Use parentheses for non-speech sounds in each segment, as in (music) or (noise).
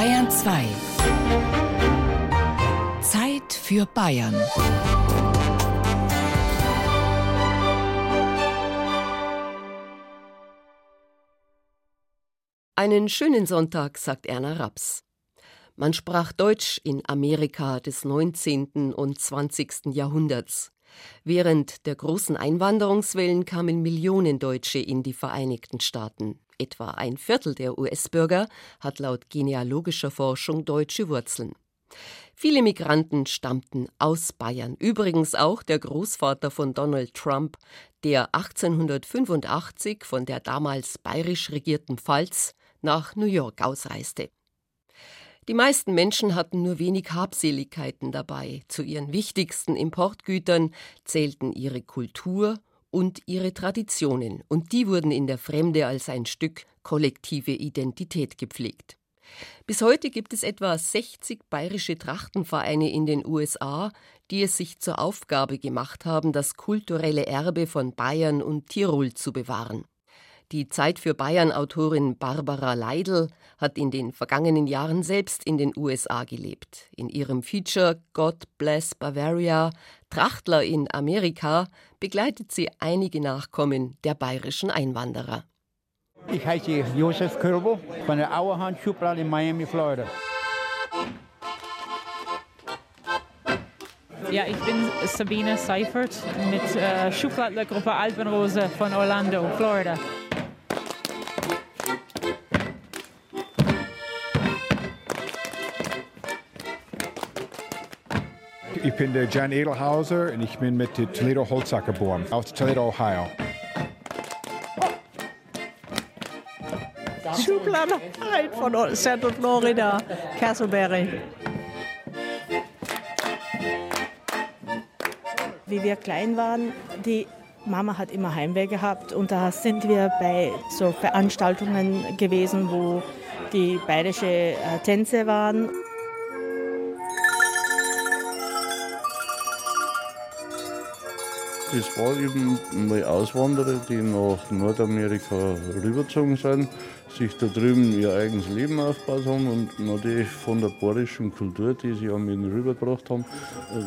Bayern 2. Zeit für Bayern. Einen schönen Sonntag, sagt Erna Raps. Man sprach Deutsch in Amerika des 19. und 20. Jahrhunderts. Während der großen Einwanderungswellen kamen Millionen Deutsche in die Vereinigten Staaten. Etwa ein Viertel der US-Bürger hat laut genealogischer Forschung deutsche Wurzeln. Viele Migranten stammten aus Bayern, übrigens auch der Großvater von Donald Trump, der 1885 von der damals bayerisch regierten Pfalz nach New York ausreiste. Die meisten Menschen hatten nur wenig Habseligkeiten dabei. Zu ihren wichtigsten Importgütern zählten ihre Kultur und ihre Traditionen, und die wurden in der Fremde als ein Stück kollektive Identität gepflegt. Bis heute gibt es etwa 60 bayerische Trachtenvereine in den USA, die es sich zur Aufgabe gemacht haben, das kulturelle Erbe von Bayern und Tirol zu bewahren. Die Zeit für Bayern-Autorin Barbara Leidl hat in den vergangenen Jahren selbst in den USA gelebt. In ihrem Feature God Bless Bavaria, Trachtler in Amerika, begleitet sie einige Nachkommen der bayerischen Einwanderer. Ich heiße Josef Körbel von der Auerhand Schublade in Miami, Florida. Ja, ich bin Sabine Seifert mit äh, Schubladlergruppe Alpenrose von Orlando, Florida. Ich bin der Jan Edelhauser und ich bin mit Toledo Holzach geboren, aus Toledo, Ohio. Schublade von Central Florida, Castleberry. Wie wir klein waren, die Mama hat immer Heimweh gehabt und da sind wir bei so Veranstaltungen gewesen, wo die bayerische äh, Tänze waren. Das war eben mal Auswanderer, die nach Nordamerika rübergezogen sind, sich da drüben ihr eigenes Leben aufgebaut haben und natürlich von der bayerischen Kultur, die sie an ihnen rübergebracht haben,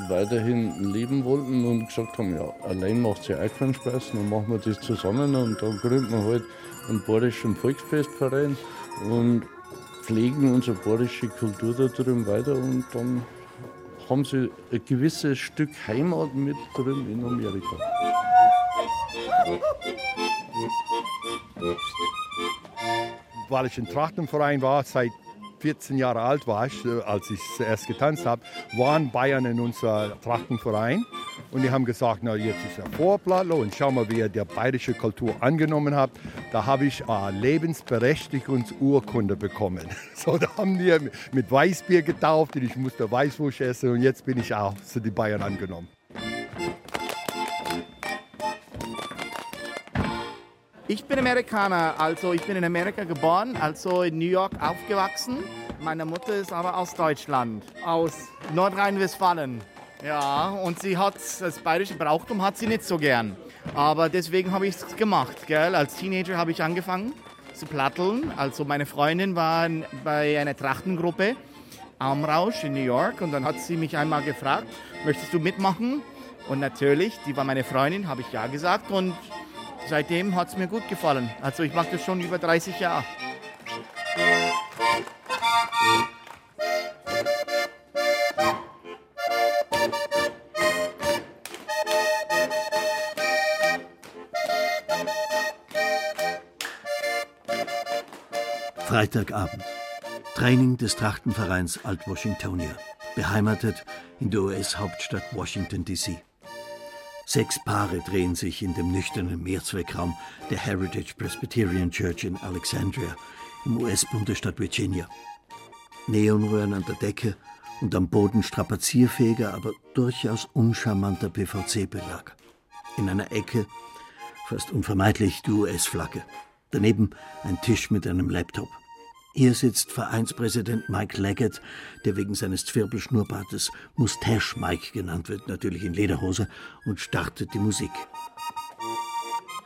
weiterhin leben wollten und gesagt haben, ja, allein macht ja auch keinen Spaß, dann machen wir das zusammen und dann gründen wir halt einen bayerischen Volksfestverein und pflegen unsere bayerische Kultur da drüben weiter und dann haben sie ein gewisses Stück Heimat mit drin in Amerika. Weil ich ein Trachtenverein war, seit 14 Jahre alt war ich, als ich zuerst getanzt habe, waren Bayern in unser Trachtenverein. Und die haben gesagt, na jetzt ist er Vorplattler und schau mal, wie er der bayerische Kultur angenommen hat. Da habe ich eine Lebensberechtigungsurkunde bekommen. (laughs) So, da haben die mit Weißbier getauft und ich musste Weißwurst essen und jetzt bin ich auch zu den Bayern angenommen. Ich bin Amerikaner, also ich bin in Amerika geboren, also in New York aufgewachsen. Meine Mutter ist aber aus Deutschland, aus Nordrhein-Westfalen. Ja, und sie hat das bayerische Brauchtum hat sie nicht so gern. Aber deswegen habe ich es gemacht. Gell? Als Teenager habe ich angefangen zu platteln. Also meine Freundin war bei einer Trachtengruppe Armrausch in New York und dann hat sie mich einmal gefragt, möchtest du mitmachen? Und natürlich, die war meine Freundin, habe ich ja gesagt und seitdem hat es mir gut gefallen. Also ich mache das schon über 30 Jahre. Freitagabend. Training des Trachtenvereins Alt-Washingtonia, beheimatet in der US-Hauptstadt Washington, D.C. Sechs Paare drehen sich in dem nüchternen Mehrzweckraum der Heritage Presbyterian Church in Alexandria im US-Bundesstaat Virginia. Neonröhren an der Decke und am Boden strapazierfähiger, aber durchaus uncharmanter PVC-Belag. In einer Ecke, fast unvermeidlich, die US-Flagge. Daneben ein Tisch mit einem Laptop. Hier sitzt Vereinspräsident Mike Leggett, der wegen seines Zwirbelschnurrbartes Mustache Mike genannt wird, natürlich in Lederhose, und startet die Musik.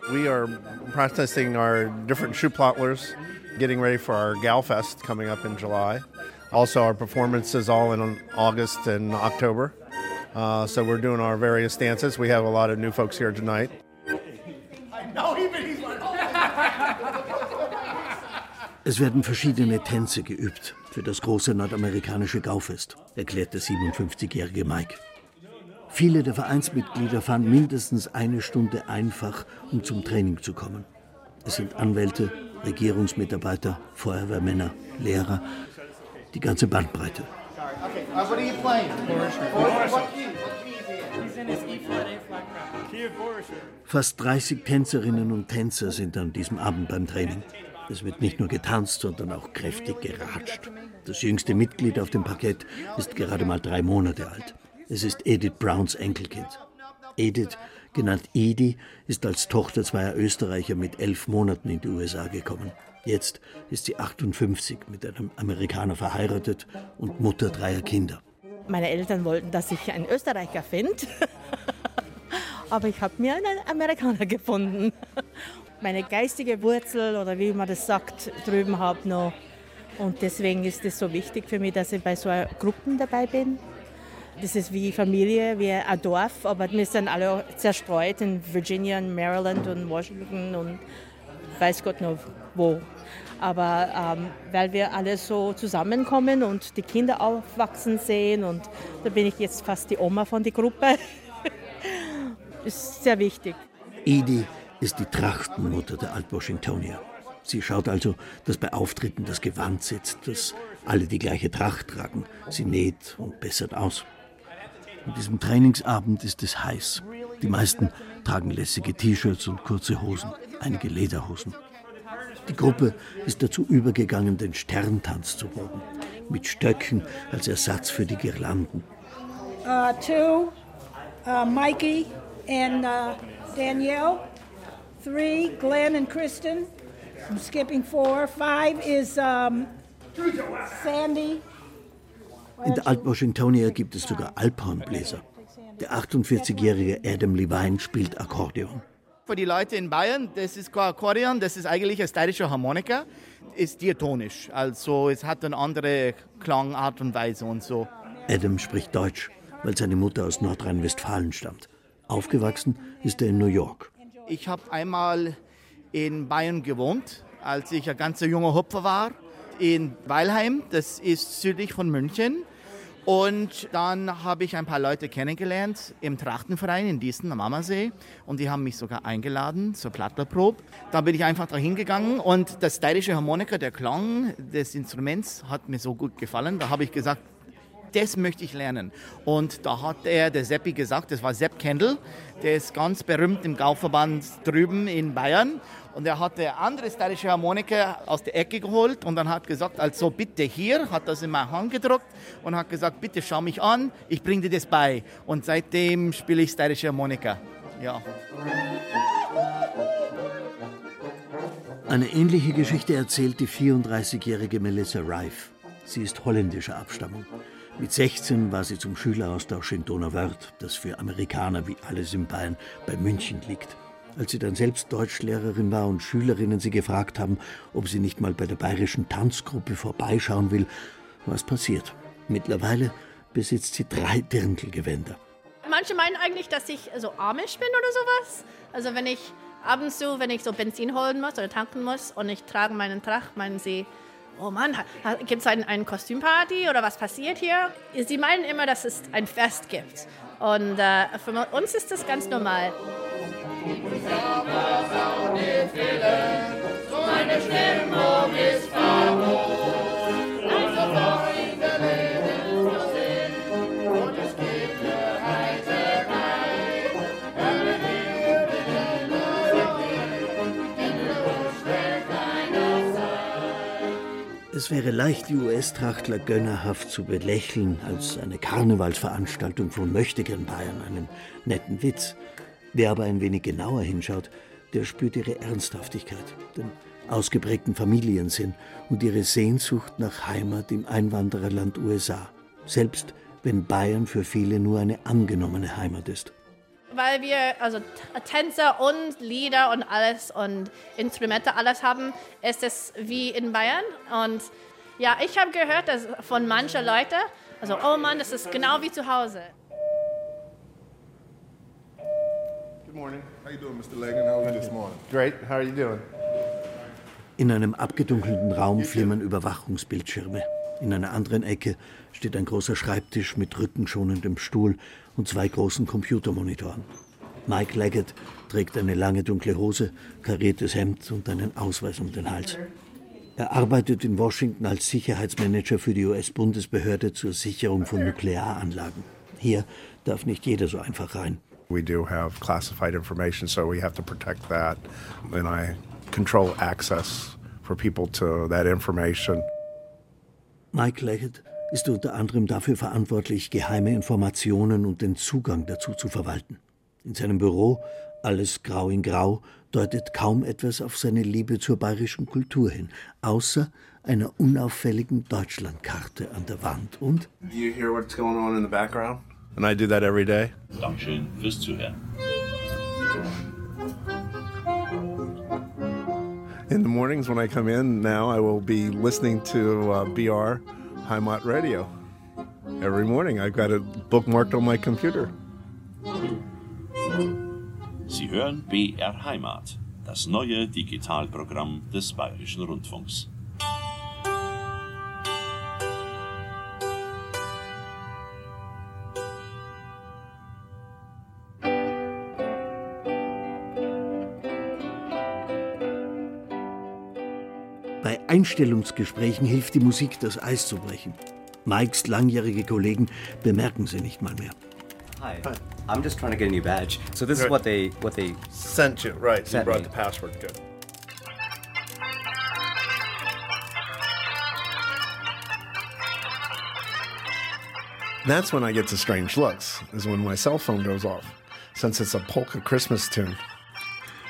We are practicing our different shoe plottlers, getting ready for our Gal Fest coming up in July. Also, our performance is all in August and October. Uh, so we're doing our various dances. We have a lot of new folks here tonight. Es werden verschiedene Tänze geübt für das große nordamerikanische Gaufest, erklärt der 57-jährige Mike. Viele der Vereinsmitglieder fahren mindestens eine Stunde einfach, um zum Training zu kommen. Es sind Anwälte, Regierungsmitarbeiter, Feuerwehrmänner, Lehrer, die ganze Bandbreite. Fast 30 Tänzerinnen und Tänzer sind an diesem Abend beim Training. Es wird nicht nur getanzt, sondern auch kräftig geratscht. Das jüngste Mitglied auf dem Parkett ist gerade mal drei Monate alt. Es ist Edith Browns Enkelkind. Edith, genannt Edie, ist als Tochter zweier Österreicher mit elf Monaten in die USA gekommen. Jetzt ist sie 58, mit einem Amerikaner verheiratet und Mutter dreier Kinder. Meine Eltern wollten, dass ich einen Österreicher finde. (laughs) Aber ich habe mir einen Amerikaner gefunden. Meine geistige Wurzel oder wie man das sagt, drüben habe noch. Und deswegen ist es so wichtig für mich, dass ich bei so Gruppen dabei bin. Das ist wie Familie, wie ein Dorf, aber wir sind alle zerstreut in Virginia, Maryland und Washington und weiß Gott noch wo. Aber ähm, weil wir alle so zusammenkommen und die Kinder aufwachsen sehen und da bin ich jetzt fast die Oma von der Gruppe. (laughs) ist sehr wichtig. Edie ist die Trachtenmutter der Alt-Washingtonier. Sie schaut also, dass bei Auftritten das Gewand sitzt, dass alle die gleiche Tracht tragen. Sie näht und bessert aus. An diesem Trainingsabend ist es heiß. Die meisten tragen lässige T-Shirts und kurze Hosen, einige Lederhosen. Die Gruppe ist dazu übergegangen, den Sterntanz zu proben, mit Stöcken als Ersatz für die Girlanden. Uh, two, uh, Mikey and uh, Danielle. Three, Glenn and Kristen. I'm skipping four. Five is um, Sandy. In der Alt-Washingtonia gibt es sogar Alphornbläser. Der 48-jährige Adam Levine spielt Akkordeon. Für die Leute in Bayern, das ist kein Akkordeon, das ist eigentlich ein steirischer Harmonika, ist diatonisch. Also es hat eine andere Klangart und Weise und so. Adam spricht Deutsch, weil seine Mutter aus Nordrhein-Westfalen stammt. Aufgewachsen ist er in New York. Ich habe einmal in Bayern gewohnt, als ich ein ganz junger Hopfer war, in Weilheim, das ist südlich von München. Und dann habe ich ein paar Leute kennengelernt im Trachtenverein in Diesen am Ammersee und die haben mich sogar eingeladen zur Plattlerprobe. Da bin ich einfach dahin gegangen und das steirische Harmonika, der Klang des Instruments hat mir so gut gefallen. Da habe ich gesagt, das möchte ich lernen. Und da hat er, der Seppi, gesagt, das war Sepp Kendall, der ist ganz berühmt im Gauverband drüben in Bayern. Und er hat der andere steirische Harmonika aus der Ecke geholt und dann hat gesagt, also bitte hier, hat das in meine Hand gedruckt und hat gesagt, bitte schau mich an, ich bringe dir das bei. Und seitdem spiele ich steirische Harmonika. Ja. Eine ähnliche Geschichte erzählt die 34-jährige Melissa Rife. Sie ist holländischer Abstammung. Mit 16 war sie zum Schüleraustausch in Donauwörth, das für Amerikaner wie alles in Bayern bei München liegt. Als sie dann selbst Deutschlehrerin war und Schülerinnen sie gefragt haben, ob sie nicht mal bei der bayerischen Tanzgruppe vorbeischauen will, war es passiert. Mittlerweile besitzt sie drei Dirndlgewänder. Manche meinen eigentlich, dass ich so amisch bin oder sowas. Also wenn ich abends so, wenn ich so Benzin holen muss oder tanken muss und ich trage meinen Tracht, meinen sie, oh Mann, gibt es eine ein Kostümparty oder was passiert hier? Sie meinen immer, dass es ein Fest gibt. Und äh, für uns ist das ganz normal. Meine Stimmung ist Es wäre leicht, die US-Trachtler gönnerhaft zu belächeln als eine Karnevalsveranstaltung von Möchtegern Bayern, einen netten Witz. Wer aber ein wenig genauer hinschaut, der spürt ihre Ernsthaftigkeit, den ausgeprägten Familiensinn und ihre Sehnsucht nach Heimat im Einwandererland USA, selbst wenn Bayern für viele nur eine angenommene Heimat ist weil wir also Tänzer und Lieder und alles und Instrumente alles haben, ist es wie in Bayern. Und Ja, ich habe gehört dass von manchen Leuten, also, oh Mann, das ist genau wie zu Hause. Good morning. How you doing, Mr. Legan? How are you this morning? Great. How are you doing? In einem abgedunkelten Raum flimmern Überwachungsbildschirme. In einer anderen Ecke steht ein großer Schreibtisch mit rückenschonendem Stuhl und zwei großen Computermonitoren. Mike Leggett trägt eine lange dunkle Hose, kariertes Hemd und einen Ausweis um den Hals. Er arbeitet in Washington als Sicherheitsmanager für die US-Bundesbehörde zur Sicherung von Nuklearanlagen. Hier darf nicht jeder so einfach rein. We do have classified information, so we have to protect that. And I control access for people to that information. Mike Leggett ist unter anderem dafür verantwortlich, geheime Informationen und den Zugang dazu zu verwalten. In seinem Büro, alles grau in grau, deutet kaum etwas auf seine Liebe zur bayerischen Kultur hin, außer einer unauffälligen Deutschlandkarte an der Wand. Und Do you hear what's going on in the background? And I do that every day. Dankeschön fürs Zuhören. In the mornings when I come in now, I will be listening to uh, BR Heimat Radio. Every morning, I've got it bookmarked on my computer. Sie hören BR Heimat, das neue Digitalprogramm des Bayerischen Rundfunks. Bei Einstellungsgesprächen hilft die Musik, das Eis zu brechen. Mikes langjährige Kollegen bemerken sie nicht mal mehr. Hi. I'm just trying to get a new badge. So this is what they what they Sent you, right. You Sent brought me. the password. Good. That's when I get the strange looks, is when my cell phone goes off, since it's a polka Christmas tune.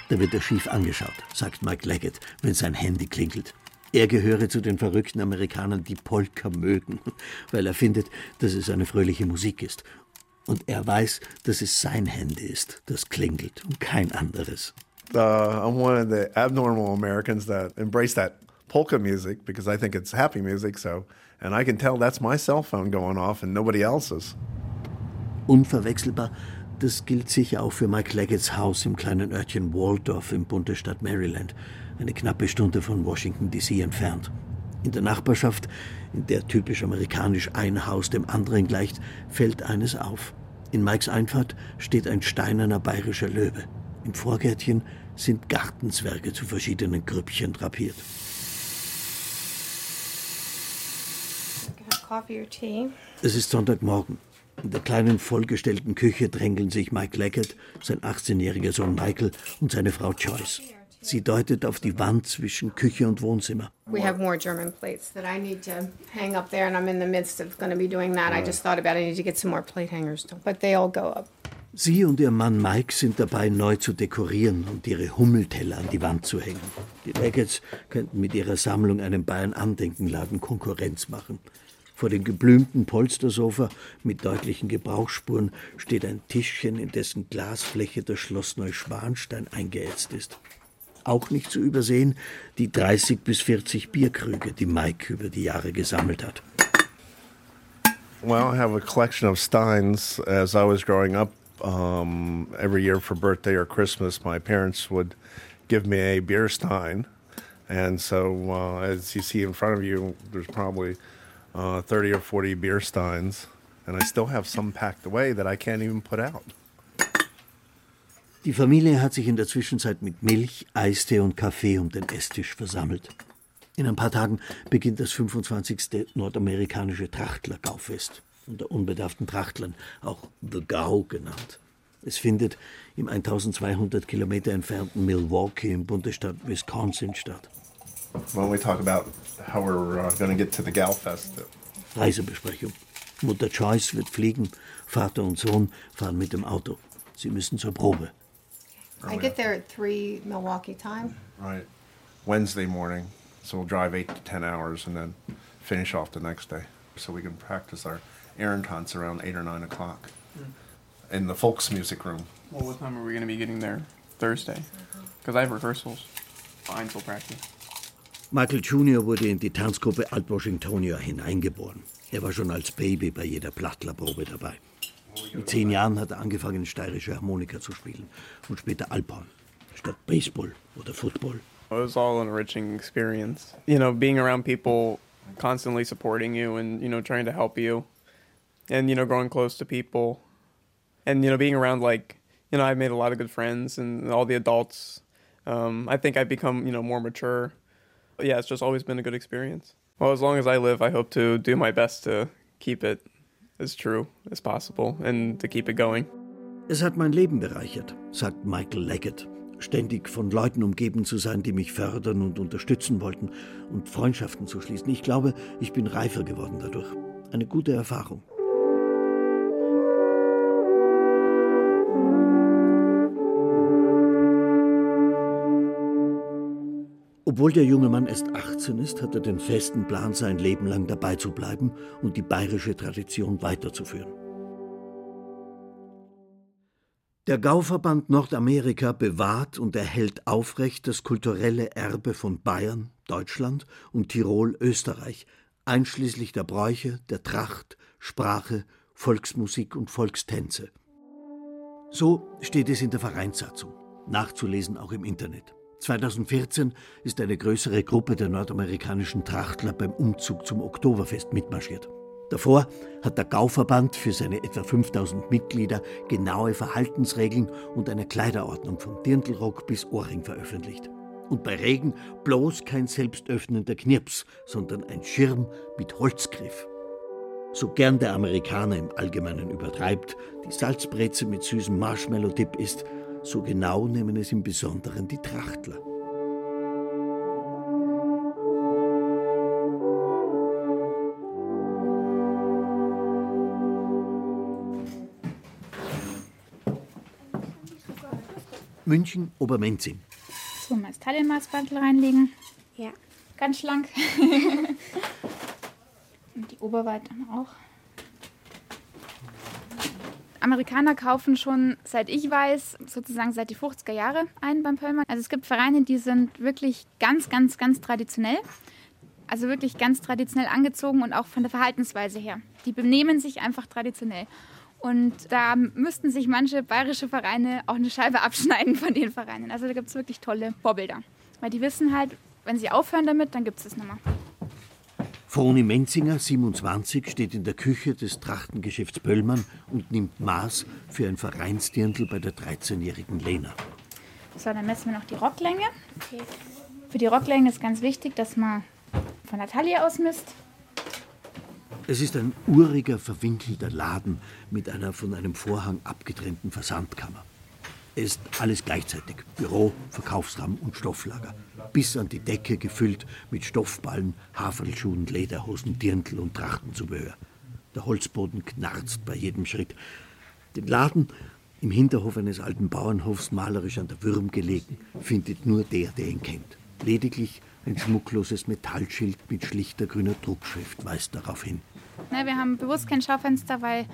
Da wird er schief angeschaut, sagt Mike Leggett, wenn sein Handy klingelt. Er gehöre zu den verrückten Amerikanern, die Polka mögen, (laughs) weil er findet, dass es eine fröhliche Musik ist. Und er weiß, dass es sein Handy ist, das klingelt und kein anderes. Uh, I'm one of the abnormal Americans that embrace that polka music because I think it's happy music. So, and I can tell that's my cell phone going off and nobody else's. Unverwechselbar, das gilt sicher auch für Mike Leggetts Haus im kleinen Örtchen Waldorf im Bundesstaat Maryland, eine knappe Stunde von Washington DC entfernt. In der Nachbarschaft, in der typisch amerikanisch ein Haus dem anderen gleicht, fällt eines auf. In Mikes Einfahrt steht ein steinerner bayerischer Löwe. Im Vorgärtchen sind Gartenzwerge zu verschiedenen Grüppchen drapiert. Es ist Sonntagmorgen. In der kleinen vollgestellten Küche drängeln sich Mike Leggett, sein 18-jähriger Sohn Michael und seine Frau Joyce. Sie deutet auf die Wand zwischen Küche und Wohnzimmer. We have more German plates that I need to hang up there, and I'm in the midst of going to be doing that. I just thought about it. I need to get some more plate hangers, but they all go up. Sie und ihr Mann Mike sind dabei, neu zu dekorieren und ihre Hummelteller an die Wand zu hängen. Die Leggetts könnten mit ihrer Sammlung einem Bayern-Andenkenladen Konkurrenz machen. Vor dem geblümten Polstersofa mit deutlichen Gebrauchsspuren steht ein Tischchen, in dessen Glasfläche das Schloss Neuschwanstein eingeätzt ist. Auch nicht zu übersehen die 30 bis 40 Bierkrüge, die Mike über die Jahre gesammelt hat. Well, I have a collection of Steins. As I was growing up, um, every year for birthday or Christmas, my parents would give me a beer Stein. And so, uh, as you see in front of you, there's probably uh, 30 or 40 beer Steins. And I still have some packed away that I can't even put out. Die Familie hat sich in der Zwischenzeit mit Milch, Eistee und Kaffee um den Esstisch versammelt. In ein paar Tagen beginnt das 25. nordamerikanische Trachtler-Gaufest, unter unbedarften Trachtlern auch The Gau genannt. Es findet im 1200 Kilometer entfernten Milwaukee im Bundesstaat Wisconsin statt. Don't we talk about how we're uh, going to get to the Galfest? Reisebesprechung. Mutter Joyce wird fliegen, Vater und Sohn fahren mit dem Auto. Sie müssen zur Probe. I get there at 3 Milwaukee time. Right. Wednesday morning. So we'll drive eight to 10 hours and then finish off the next day. So we can practice our errand hunts around 8 or 9 o'clock in the folks music room. Well, what time are we going to be getting there? Thursday? Because I have rehearsals. Einzel practice. Michael Jr. wurde in die Tanzgruppe Alt Washingtonia hineingeboren. Er war schon als Baby bei jeder Plattlerprobe dabei. Mit zehn Jahren hat er angefangen, steirische Harmonika zu spielen und später Alphorn statt Baseball oder Football. It was all an enriching experience. You know, being around people constantly supporting you and, you know, trying to help you and, you know, growing close to people and, you know, being around like, you know, I've made a lot of good friends and all the adults. Um, I think I've become, you know, more mature. But yeah, it's just always been a good experience. Well, as long as I live, I hope to do my best to keep it as true as possible and to keep it going. Es hat mein Leben bereichert, sagt Michael Leggett. Ständig von Leuten umgeben zu sein, die mich fördern und unterstützen wollten und Freundschaften zu schließen. Ich glaube, ich bin reifer geworden dadurch. Eine gute Erfahrung. Obwohl der junge Mann erst 18 ist, hat er den festen Plan, sein Leben lang dabei zu bleiben und die bayerische Tradition weiterzuführen. Der Gauverband Nordamerika bewahrt und erhält aufrecht das kulturelle Erbe von Bayern, Deutschland und Tirol, Österreich, einschließlich der Bräuche, der Tracht, Sprache, Volksmusik und Volkstänze. So steht es in der Vereinssatzung, nachzulesen auch im Internet. 2014 ist eine größere Gruppe der nordamerikanischen Trachtler beim Umzug zum Oktoberfest mitmarschiert. Davor hat der Gauverband für seine etwa 5000 Mitglieder genaue Verhaltensregeln und eine Kleiderordnung von Dirndlrock bis Ohrring veröffentlicht. Und bei Regen bloß kein selbstöffnender Knirps, sondern ein Schirm mit Holzgriff. So gern der Amerikaner im Allgemeinen übertreibt, die Salzbreze mit süßem Marshmallow-Dip ist, so genau nehmen es im Besonderen die Trachtler. München, Obermenzing. So, mal das Taillenmaßbandel reinlegen. Ja. Ganz schlank. (laughs) Und die Oberweite auch. Amerikaner kaufen schon, seit ich weiß, sozusagen seit die 50er Jahre ein beim Pöllmann. Also es gibt Vereine, die sind wirklich ganz, ganz, ganz traditionell. Also wirklich ganz traditionell angezogen und auch von der Verhaltensweise her. Die benehmen sich einfach traditionell. Und da müssten sich manche bayerische Vereine auch eine Scheibe (laughs) abschneiden von den Vereinen. Also da gibt es wirklich tolle Vorbilder. Weil die wissen halt, wenn sie aufhören damit, dann gibt es es nicht mehr. Froni Menzinger, 27, steht in der Küche des Trachtengeschäfts Böllmann und nimmt Maß für ein Vereinsdirndl bei der 13-jährigen Lena. So, dann messen wir noch die Rocklänge. Okay. Für die Rocklänge ist ganz wichtig, dass man von der Taille aus misst. Es ist ein uriger, verwinkelter Laden mit einer von einem Vorhang abgetrennten Versandkammer. Es ist alles gleichzeitig: Büro, Verkaufsraum und Stofflager. Bis an die Decke gefüllt mit Stoffballen, Haferlschuhen, Lederhosen, Dirndl und Trachtenzubehör. Der Holzboden knarzt bei jedem Schritt. Den Laden, im Hinterhof eines alten Bauernhofs malerisch an der Würm gelegen, findet nur der, der ihn kennt. Lediglich ein schmuckloses Metallschild mit schlichter grüner Druckschrift weist darauf hin. Ne, wir haben bewusst kein Schaufenster, weil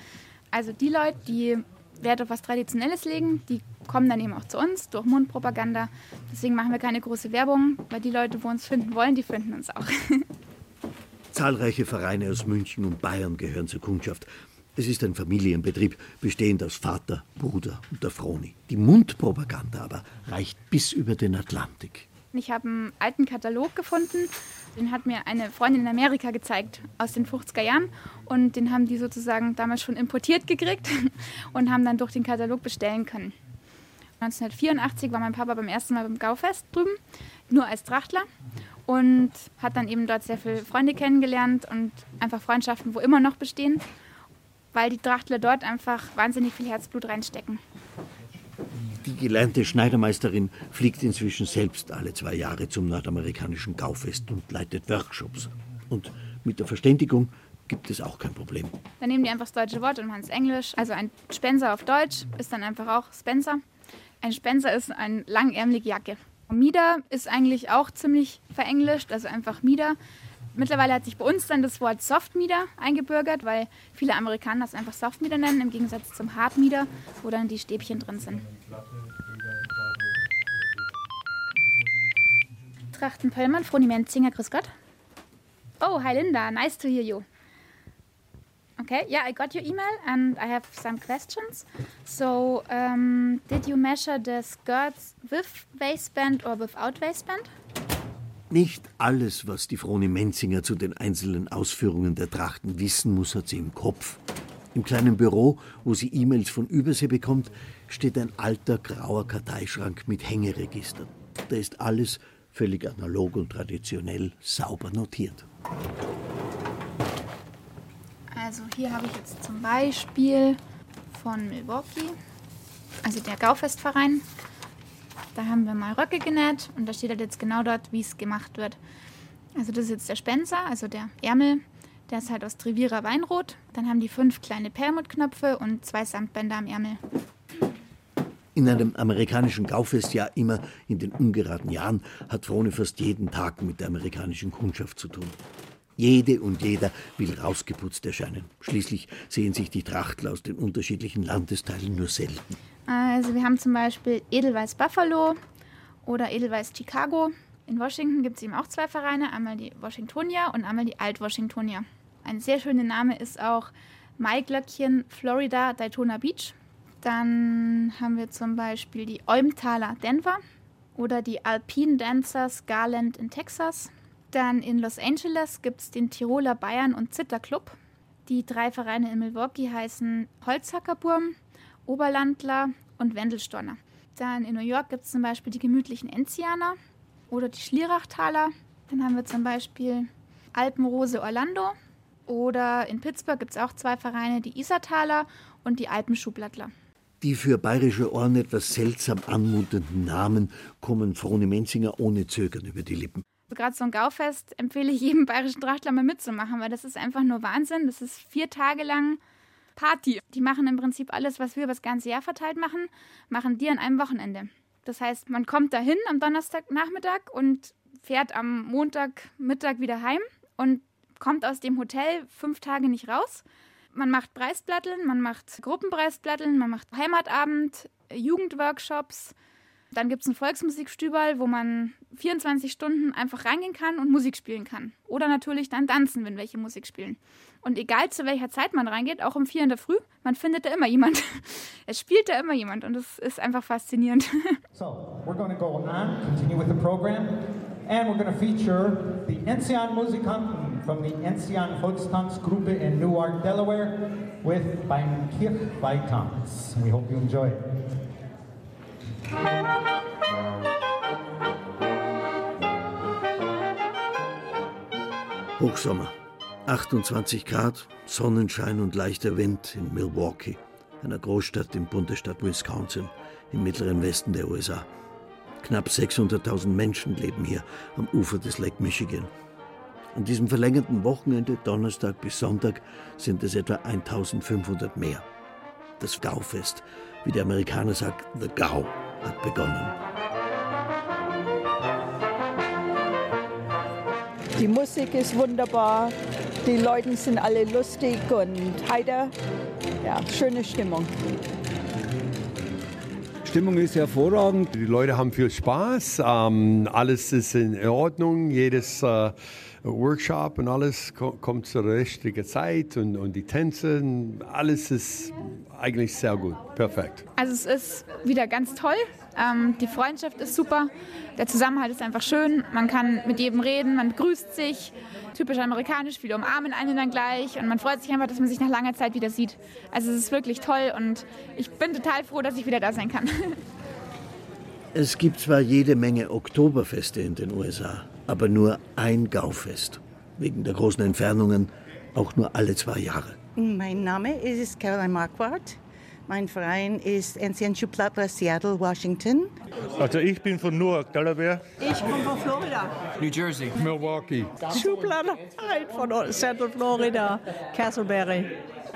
also die Leute, die Wert auf was Traditionelles legen, die kommen dann eben auch zu uns durch Mundpropaganda. Deswegen machen wir keine große Werbung, weil die Leute, wo uns finden wollen, die finden uns auch. (laughs) Zahlreiche Vereine aus München und Bayern gehören zur Kundschaft. Es ist ein Familienbetrieb, bestehend aus Vater, Bruder und der Froni. Die Mundpropaganda aber reicht bis über den Atlantik. Ich habe einen alten Katalog gefunden, den hat mir eine Freundin in Amerika gezeigt, aus den 50er Jahren. Und den haben die sozusagen damals schon importiert gekriegt (laughs) und haben dann durch den Katalog bestellen können. 1984 war mein Papa beim ersten Mal beim Gaufest drüben, nur als Trachtler. Und hat dann eben dort sehr viele Freunde kennengelernt und einfach Freundschaften, wo immer noch bestehen, weil die Trachtler dort einfach wahnsinnig viel Herzblut reinstecken. Die gelernte Schneidermeisterin fliegt inzwischen selbst alle zwei Jahre zum nordamerikanischen Gaufest und leitet Workshops. Und mit der Verständigung gibt es auch kein Problem. Dann nehmen die einfach das deutsche Wort und machen es Englisch. Also ein Spencer auf Deutsch ist dann einfach auch Spencer. Ein Spencer ist eine langärmelige Jacke. Mieder ist eigentlich auch ziemlich verenglischt, also einfach Mieder. Mittlerweile hat sich bei uns dann das Wort Softmieder eingebürgert, weil viele Amerikaner das einfach Softmieder nennen, im Gegensatz zum Hardmieder, wo dann die Stäbchen drin sind. Trachten Pöllmann, Froni Menzinger, grüß Gott. Oh, hi Linda, nice to hear you. Okay, yeah, I got your email and I have some questions. So, um, did you measure the skirts with waistband or without waistband? Nicht alles, was die Froni Menzinger zu den einzelnen Ausführungen der Trachten wissen muss, hat sie im Kopf. Im kleinen Büro, wo sie E-Mails von Übersee bekommt, steht ein alter grauer Karteischrank mit Hängeregistern. Da ist alles völlig analog und traditionell sauber notiert. Hier habe ich jetzt zum Beispiel von Milwaukee, also der Gaufestverein. Da haben wir mal Röcke genäht und da steht halt jetzt genau dort, wie es gemacht wird. Also das ist jetzt der Spencer, also der Ärmel. Der ist halt aus Trivierer Weinrot. Dann haben die fünf kleine Perlmuttknöpfe und zwei Samtbänder am Ärmel. In einem amerikanischen Gaufestjahr, immer in den ungeraden Jahren, hat Frone fast jeden Tag mit der amerikanischen Kundschaft zu tun. Jede und jeder will rausgeputzt erscheinen. Schließlich sehen sich die Trachtler aus den unterschiedlichen Landesteilen nur selten. Also wir haben zum Beispiel Edelweiß Buffalo oder Edelweiß Chicago. In Washington gibt es eben auch zwei Vereine, einmal die Washingtonia und einmal die Alt-Washingtonia. Ein sehr schöner Name ist auch Maiglöckchen Florida Daytona Beach. Dann haben wir zum Beispiel die Eumtaler Denver oder die Alpine Dancers Garland in Texas. Dann in Los Angeles gibt es den Tiroler Bayern und Zitter Club. Die drei Vereine in Milwaukee heißen Holzhackerburm, Oberlandler und Wendelstorner. Dann in New York gibt es zum Beispiel die gemütlichen Enzianer oder die Schlierachtaler. Dann haben wir zum Beispiel Alpenrose Orlando. Oder in Pittsburgh gibt es auch zwei Vereine, die Isartaler und die Alpenschublattler. Die für bayerische Ohren etwas seltsam anmutenden Namen kommen Frone Menzinger ohne Zögern über die Lippen. Also gerade so ein Gaufest empfehle ich jedem bayerischen Trachtler mal mitzumachen, weil das ist einfach nur Wahnsinn. Das ist vier Tage lang Party. Die machen im Prinzip alles, was wir über das ganze Jahr verteilt machen, machen die an einem Wochenende. Das heißt, man kommt dahin am Donnerstagnachmittag und fährt am Montagmittag wieder heim und kommt aus dem Hotel fünf Tage nicht raus. Man macht Preisblatteln, man macht Gruppenpreisblatteln, man macht Heimatabend, Jugendworkshops. Dann gibt es ein Volksmusikstüberl, wo man 24 Stunden einfach reingehen kann und Musik spielen kann. Oder natürlich dann tanzen, wenn welche Musik spielen. Und egal zu welcher Zeit man reingeht, auch um vier in der Früh, man findet da immer jemand. (laughs) Es spielt da immer jemand und es ist einfach faszinierend. (laughs) So, we're going to go on, continue with the program, and we're going to feature the Enzian Musikanten from the Enzian Volkstanzgruppe in Newark, Delaware, with Beim Kirchweihtanz. We hope you enjoy it. Hochsommer. 28 Grad, Sonnenschein und leichter Wind in Milwaukee, einer Großstadt im Bundesstaat Wisconsin im mittleren Westen der USA. Knapp 600.000 Menschen leben hier am Ufer des Lake Michigan. An diesem verlängerten Wochenende, Donnerstag bis Sonntag, sind es etwa 1500 mehr. Das Gaufest, wie der Amerikaner sagt, The Gau, hat begonnen. Die Musik ist wunderbar, die Leute sind alle lustig und heiter. Ja, schöne Stimmung. Stimmung ist hervorragend. Die Leute haben viel Spaß. Ähm, alles ist in Ordnung. Jedes äh, Workshop und alles ko kommt zur richtigen Zeit und, und die Tänze, alles ist eigentlich sehr gut. Perfekt. Also es ist wieder ganz toll. Ähm, die Freundschaft ist super. Der Zusammenhalt ist einfach schön. Man kann mit jedem reden, man grüßt sich. Typisch amerikanisch, viele umarmen einen dann gleich und man freut sich einfach, dass man sich nach langer Zeit wieder sieht. Also es ist wirklich toll und ich bin total froh, dass ich wieder da sein kann. (laughs) Es gibt zwar jede Menge Oktoberfeste in den USA, aber nur ein Gaufest. Wegen der großen Entfernungen auch nur alle zwei Jahre. Mein Name ist Caroline Marquardt. Mein Verein ist Ancien Schuplattler Seattle, Washington. Also ich bin von Newark, Delaware. Ich komme von Florida. New Jersey. Milwaukee. Schuplattler von Central Florida, Castleberry.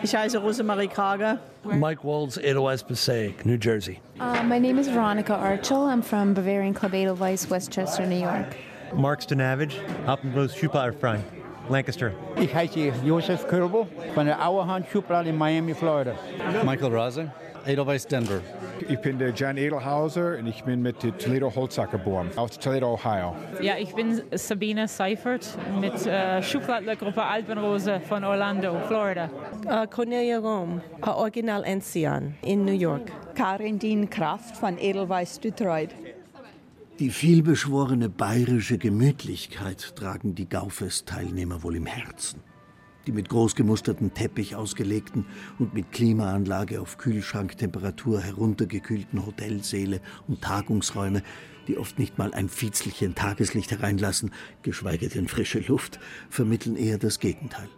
Ich heiße Rosemarie Krage. Mike Walls, Edelweiss Passaic, New Jersey. Uh, my name is Veronica Archel. I'm from Bavarian Club Edelweiss, Westchester, New York. Mark Stanavage, Hoppenblues Schuhplattlerverein, Lancaster. Ich heiße Josef Körbel von der Auerhand Schublade in Miami, Florida. Michael Raser, Edelweiss Denver. Ich bin der Jan Edelhauser und ich bin mit der Toledo Holzach geboren, aus Toledo, Ohio. Ja, ich bin Sabine Seifert mit äh, Schublattlergruppe Alpenrose von Orlando, Florida. Uh, Cornelia Rom, uh, Original Enzian in New York. Karin Dien Kraft von Edelweiss Detroit. Die vielbeschworene bayerische Gemütlichkeit tragen die Gaufest-Teilnehmer wohl im Herzen. Die mit großgemustertem Teppich ausgelegten und mit Klimaanlage auf Kühlschranktemperatur heruntergekühlten Hotelsäle und Tagungsräume, die oft nicht mal ein Fitzelchen Tageslicht hereinlassen, geschweige denn frische Luft, vermitteln eher das Gegenteil.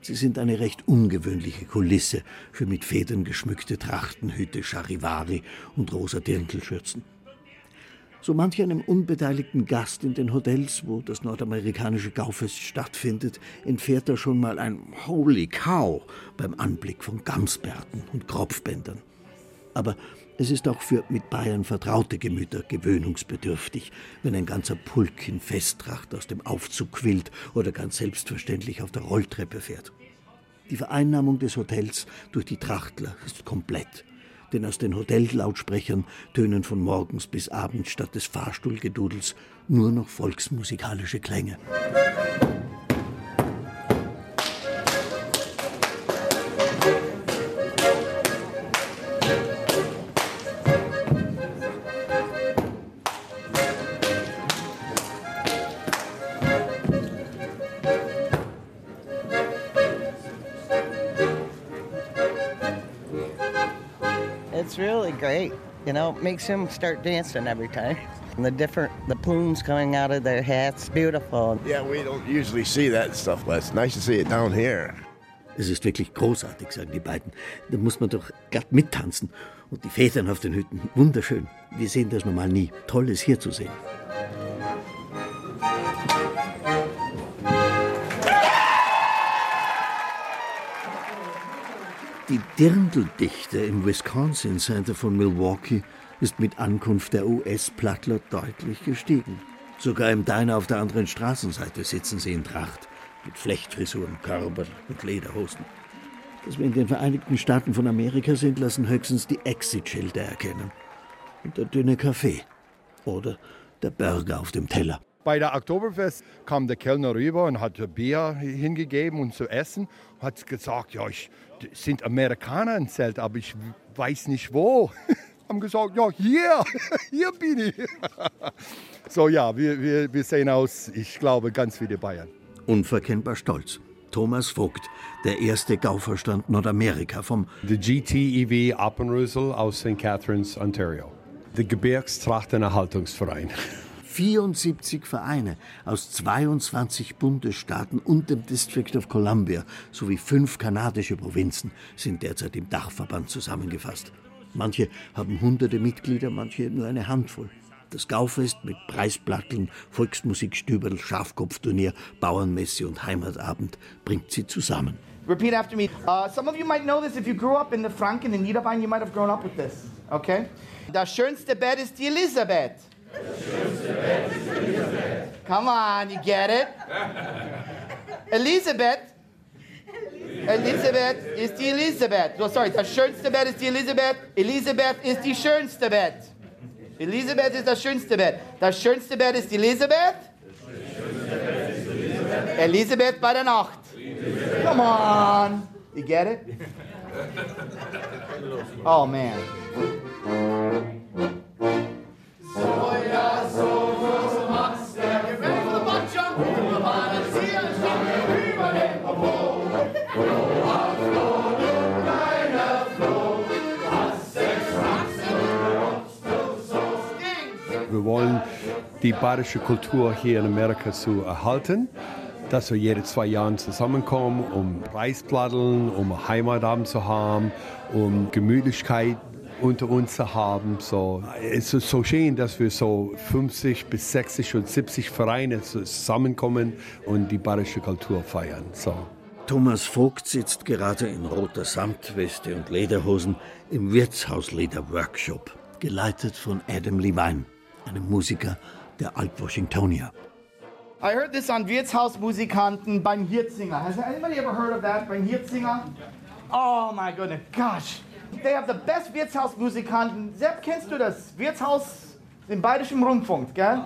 Sie sind eine recht ungewöhnliche Kulisse für mit Federn geschmückte Trachtenhüte, Charivari und rosa Dirndlschürzen. So manch einem unbeteiligten Gast in den Hotels, wo das nordamerikanische Gaufest stattfindet, entfährt er schon mal ein Holy Cow beim Anblick von Gamsbärten und Kropfbändern. Aber es ist auch für mit Bayern vertraute Gemüter gewöhnungsbedürftig, wenn ein ganzer Pulk in Festtracht aus dem Aufzug quillt oder ganz selbstverständlich auf der Rolltreppe fährt. Die Vereinnahmung des Hotels durch die Trachtler ist komplett denn aus den Hotellautsprechern tönen von morgens bis abends statt des Fahrstuhlgedudels nur noch volksmusikalische Klänge. It's really great. You know, it makes them start dancing every time. And the different, the plumes coming out of their hats, beautiful. Yeah, we don't usually see that stuff, but it's nice to see it down here. Es ist wirklich großartig, sagen die beiden. Da muss man doch glatt mittanzen. Und die Federn auf den Hütten, wunderschön. Wir sehen das normal nie. Toll, es hier zu sehen. Die Dirndldichte im Wisconsin Center von Milwaukee ist mit Ankunft der US-Plattler deutlich gestiegen. Sogar im Diner auf der anderen Straßenseite sitzen sie in Tracht, mit Flechtfrisuren, Körper und Lederhosen. Dass wir in den Vereinigten Staaten von Amerika sind, lassen höchstens die Exit-Schilder erkennen. Und der dünne Kaffee. Oder der Burger auf dem Teller. Bei der Oktoberfest kam der Kellner rüber und hat Bier hingegeben und zu essen. Hat gesagt, ja, ich sind Amerikaner im Zelt, aber ich weiß nicht wo. (laughs) Haben gesagt, ja, hier, (laughs) hier bin ich. (laughs) so ja, wir, wir, wir sehen aus, ich glaube, ganz wie die Bayern. Unverkennbar stolz. Thomas Vogt, der erste Gauverstand Nordamerika vom The GTEV Appenrösel aus St. Catharines, Ontario. Der Gebirgstrachtenerhaltungsverein. 74 Vereine aus 22 Bundesstaaten und dem District of Columbia sowie fünf kanadische Provinzen sind derzeit im Dachverband zusammengefasst. Manche haben hunderte Mitglieder, manche nur eine Handvoll. Das Gaufest mit Preisplatteln, Volksmusikstüberl, Schafkopfturnier, Bauernmesse und Heimatabend bringt sie zusammen. Repeat after me. Uh, some of you might know this if you grew up in the Franken in Niederbayern, you might have grown up with this. Okay? Das schönste Bett ist die Elisabeth. Come on, you get it? Elisabeth. Elisabeth ist die Elisabeth. So, sorry, das schönste Bett ist die Elisabeth. Elisabeth ist die schönste Bett. Elisabeth ist das schönste Bett. Das schönste Bett ist die Elisabeth. Elisabeth bei der Nacht. Come on. You get it? Oh man. Wir wollen die bayerische Kultur hier in Amerika zu erhalten, dass wir jede zwei Jahre zusammenkommen, um Preisplatteln, um Heimatabend zu haben, um Gemütlichkeit unter uns zu haben. So, es ist so schön, dass wir so 50 bis 60 und 70 Vereine zusammenkommen und die bayerische Kultur feiern. So. Thomas Vogt sitzt gerade in roter Samtweste und Lederhosen im Wirtshausleder-Workshop, geleitet von Adam Levine, einem Musiker der Alt-Washingtonier. I heard this on Wirtshausmusikanten beim Hirzinger. Has anybody ever heard of that beim Hirzinger? Oh my goodness, gosh. they have the best Wirtshausmusikanten. Sepp, kennst du das? Wirtshaus im Bayerischen Rundfunk, gell?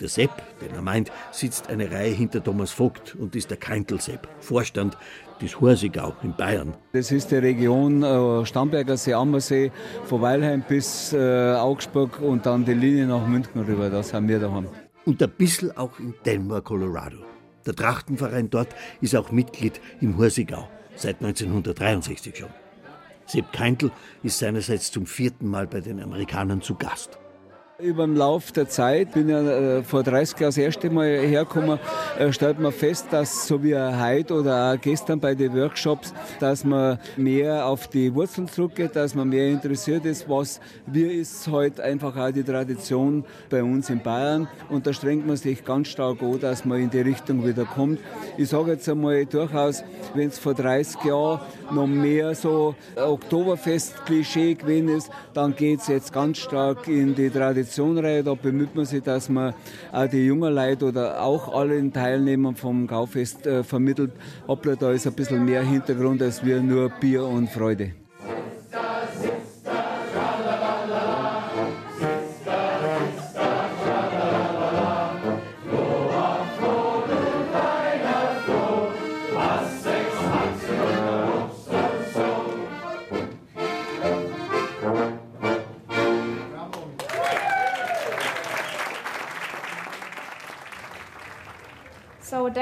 Der Sepp, den er meint, sitzt eine Reihe hinter Thomas Vogt und ist der Keintel-Sepp, Vorstand des Horsigau in Bayern. Das ist die Region äh, Starnberger See, Ammersee, von Weilheim bis äh, Augsburg und dann die Linie nach München rüber. Das haben wir daheim. Und ein bisschen auch in Denver, Colorado. Der Trachtenverein dort ist auch Mitglied im Horsigau, seit 1963 schon. Sepp Keintel ist seinerseits zum vierten Mal bei den Amerikanern zu Gast. Über den Lauf der Zeit, bin ja äh, vor 30 Jahren das erste Mal hergekommen, äh, stellt man fest, dass so wie heute oder auch gestern bei den Workshops, dass man mehr auf die Wurzeln zurückgeht, dass man mehr interessiert ist, was, wie ist heute einfach auch die Tradition bei uns in Bayern und da strengt man sich ganz stark an, dass man in die Richtung wieder kommt. Ich sage jetzt einmal durchaus, wenn es vor 30 Jahren noch mehr so Oktoberfest-Klischee gewesen ist, dann geht es jetzt ganz stark in die Tradition rein. Da bemüht man sich, dass man auch die jungen Leute oder auch allen Teilnehmern vom Gaufest äh, vermittelt, hoppla, da ist ein bisschen mehr Hintergrund als wir nur Bier und Freude.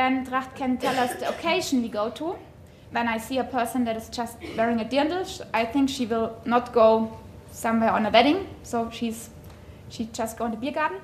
Then Tracht can tell us the occasion we go to. When I see a person that is just wearing a dirndl, I think she will not go somewhere on a wedding, so she's she just go in the beer garden.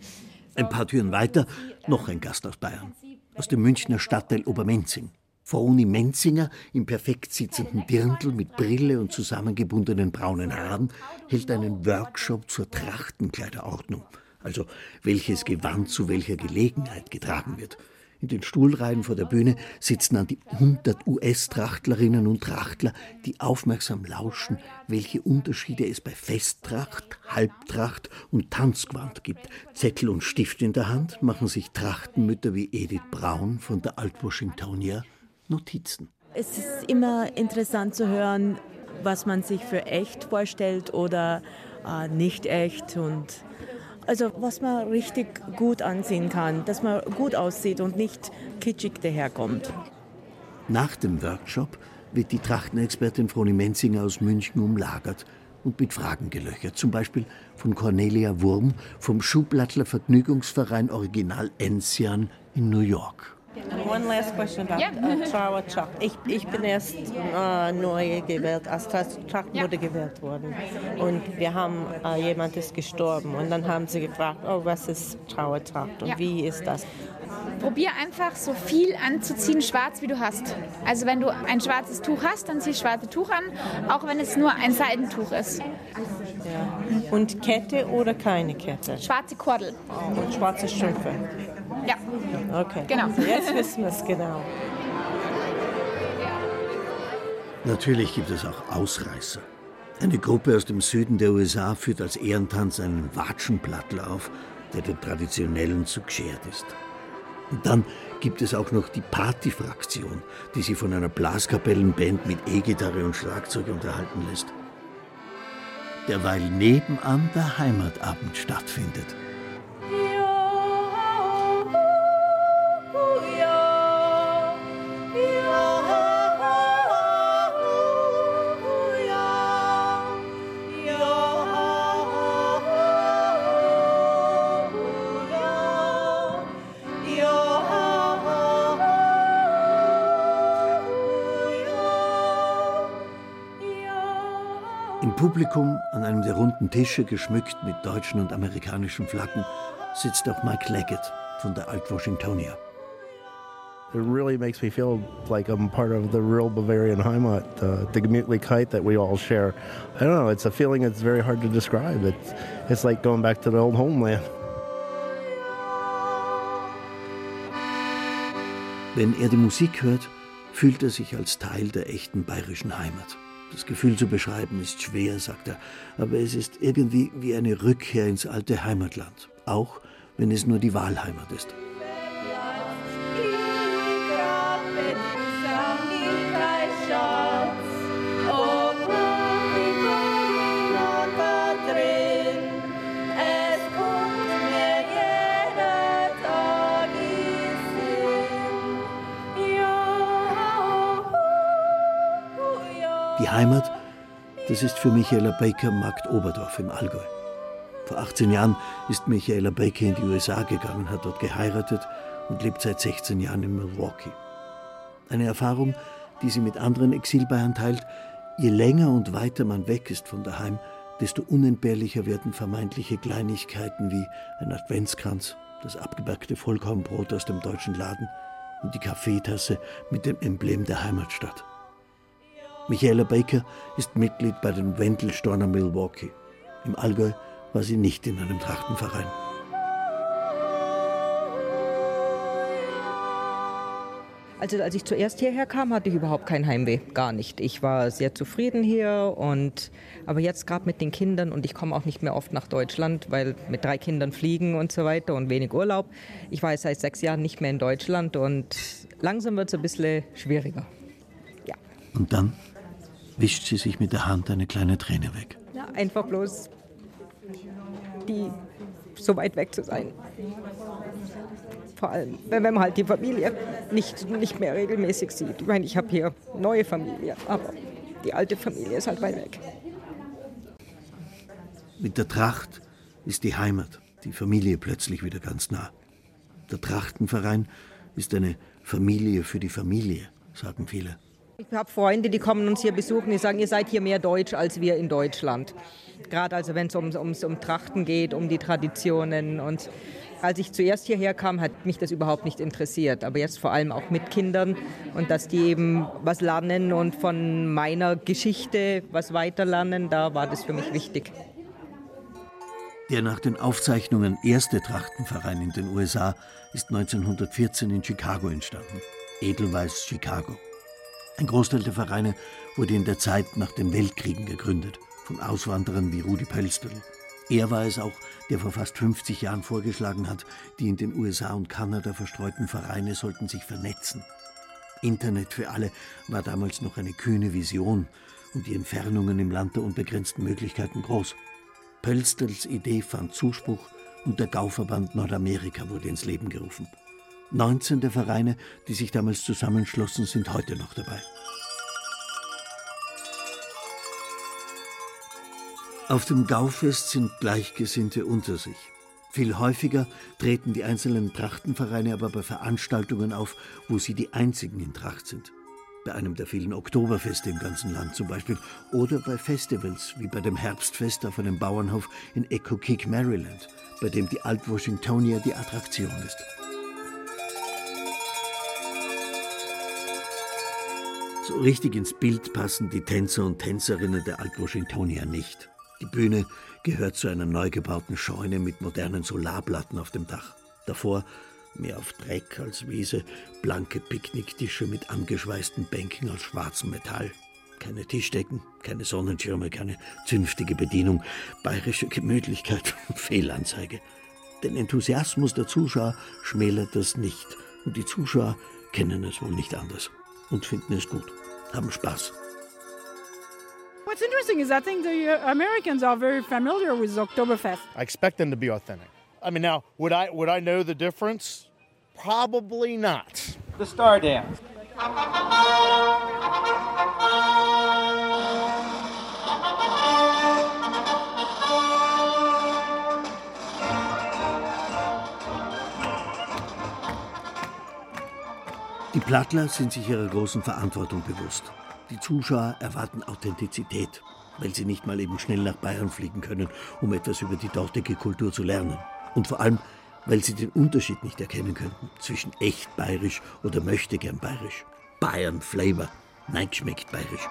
(laughs) Ein paar Türen weiter noch ein Gast aus Bayern, aus dem Münchner Stadtteil Obermenzing. Frau Uni Menzinger im perfekt sitzenden Dirndl mit Brille und zusammengebundenen braunen Haaren hält einen Workshop zur Trachtenkleiderordnung, also welches Gewand zu welcher Gelegenheit getragen wird. In den Stuhlreihen vor der Bühne sitzen an die 100 US-Trachtlerinnen und Trachtler, die aufmerksam lauschen, welche Unterschiede es bei Festtracht, Halbtracht und Tanzgewand gibt. Zettel und Stift in der Hand machen sich Trachtenmütter wie Edith Braun von der Alt-Washingtonia Notizen. Es ist immer interessant zu hören, was man sich für echt vorstellt oder äh, nicht echt und also was man richtig gut ansehen kann, dass man gut aussieht und nicht kitschig daherkommt. Nach dem Workshop wird die Trachtenexpertin Froni Menzinger aus München umlagert und mit Fragen gelöchert. Zum Beispiel von Cornelia Wurm vom Schublattler Vergnügungsverein Original Enzian in New York. One last question about uh, Trawa Chuck. Ich, ich bin erst äh, neu gewählt, als Trachtenmutter gewählt worden. Und wir haben, äh, jemand ist gestorben. Und dann haben sie gefragt, oh, was ist Trauertracht und Ja. wie ist das? Probier einfach so viel anzuziehen, schwarz wie du hast. Also wenn du ein schwarzes Tuch hast, dann zieh schwarze Tuch an, auch wenn es nur ein Seidentuch ist. Ja. Und Kette oder keine Kette? Schwarze Kordel. Und schwarze Strümpfe? Ja. Okay. Genau. Also jetzt wissen wir es genau. Natürlich gibt es auch Ausreißer. Eine Gruppe aus dem Süden der USA führt als Ehrentanz einen Watschenplattler auf, der dem traditionellen zu geschert ist. Und dann gibt es auch noch die Partyfraktion, die sich von einer Blaskapellenband mit E-Gitarre und Schlagzeug unterhalten lässt. Derweil nebenan der Heimatabend stattfindet. Publikum, an einem der runden Tische, geschmückt mit deutschen und amerikanischen Flaggen, sitzt auch Mike Leggett von der Alt-Washingtonia. It really makes me feel like I'm part of the real Bavarian Heimat, uh, the Gemütlichkeit that we all share. I don't know, it's a feeling that's very hard to describe. It's, it's like going back to the old homeland. Wenn er die Musik hört, fühlt er sich als Teil der echten bayerischen Heimat. Das Gefühl zu beschreiben ist schwer, sagt er, aber es ist irgendwie wie eine Rückkehr ins alte Heimatland, auch wenn es nur die Wahlheimat ist. Heimat, das ist für Michaela Baker Markt Oberdorf im Allgäu. Vor 18 Jahren ist Michaela Baker in die USA gegangen, hat dort geheiratet und lebt seit 16 Jahren in Milwaukee. Eine Erfahrung, die sie mit anderen Exilbayern teilt, je länger und weiter man weg ist von daheim, desto unentbehrlicher werden vermeintliche Kleinigkeiten wie ein Adventskranz, das abgebackte Vollkornbrot aus dem deutschen Laden und die Kaffeetasse mit dem Emblem der Heimatstadt. Michaela Baker ist Mitglied bei den Wendelstorner Milwaukee. Im Allgäu war sie nicht in einem Trachtenverein. Also als ich zuerst hierher kam, hatte ich überhaupt kein Heimweh, gar nicht. Ich war sehr zufrieden hier und aber jetzt gerade mit den Kindern und ich komme auch nicht mehr oft nach Deutschland, weil mit drei Kindern fliegen und so weiter und wenig Urlaub. Ich war jetzt seit sechs Jahren nicht mehr in Deutschland und langsam wird es ein bisschen schwieriger. Ja. Und dann wischt sie sich mit der Hand eine kleine Träne weg. ja einfach bloß die so weit weg zu sein. Vor allem, wenn man halt die Familie nicht, nicht mehr regelmäßig sieht. Ich meine, ich habe hier neue Familie, aber die alte Familie ist halt weit weg. Mit der Tracht ist die Heimat, die Familie plötzlich wieder ganz nah. Der Trachtenverein ist eine Familie für die Familie, sagen viele. Ich habe Freunde, die kommen uns hier besuchen, die sagen, ihr seid hier mehr deutsch als wir in Deutschland. Gerade also, wenn es um, ums, um Trachten geht, um die Traditionen. Und als ich zuerst hierher kam, hat mich das überhaupt nicht interessiert. Aber jetzt vor allem auch mit Kindern und dass die eben was lernen und von meiner Geschichte was weiterlernen, da war das für mich wichtig. Der nach den Aufzeichnungen erste Trachtenverein in den USA ist 1914 in Chicago entstanden. Edelweiß Chicago. Ein Großteil der Vereine wurde in der Zeit nach den Weltkriegen gegründet, von Auswanderern wie Rudi Pölsterl. Er war es auch, der vor fast 50 Jahren vorgeschlagen hat, die in den USA und Kanada verstreuten Vereine sollten sich vernetzen. Internet für alle war damals noch eine kühne Vision und die Entfernungen im Land der unbegrenzten Möglichkeiten groß. Pölstels Idee fand Zuspruch und der Gauverband Nordamerika wurde ins Leben gerufen. 19 der Vereine, die sich damals zusammenschlossen, sind heute noch dabei. Auf dem Gaufest sind Gleichgesinnte unter sich. Viel häufiger treten die einzelnen Trachtenvereine aber bei Veranstaltungen auf, wo sie die einzigen in Tracht sind. Bei einem der vielen Oktoberfeste im ganzen Land zum Beispiel. Oder bei Festivals, wie bei dem Herbstfest auf einem Bauernhof in Echo Creek, Maryland, bei dem die Alt-Washingtonia die Attraktion ist. So richtig ins Bild passen die Tänzer und Tänzerinnen der Alt-Washingtonia nicht. Die Bühne gehört zu einer neu gebauten Scheune mit modernen Solarplatten auf dem Dach. Davor, mehr auf Dreck als Wiese, blanke Picknicktische mit angeschweißten Bänken aus schwarzem Metall. Keine Tischdecken, keine Sonnenschirme, keine zünftige Bedienung, bayerische Gemütlichkeit, (laughs) Fehlanzeige. Den Enthusiasmus der Zuschauer schmälert das nicht. Und die Zuschauer kennen es wohl nicht anders und finden es gut, haben Spaß. What's interesting is I think the uh, Americans are very familiar with Oktoberfest. I expect them to be authentic. I mean, now would I would I know the difference? Probably not. The Star Dance. Die Plattler sind sich ihrer großen Verantwortung bewusst. Die Zuschauer erwarten Authentizität, weil sie nicht mal eben schnell nach Bayern fliegen können, um etwas über die dortige Kultur zu lernen. Und vor allem, weil sie den Unterschied nicht erkennen könnten zwischen echt bayerisch oder möchte gern bayerisch. Bayern Flavor. Nein, schmeckt bayerisch.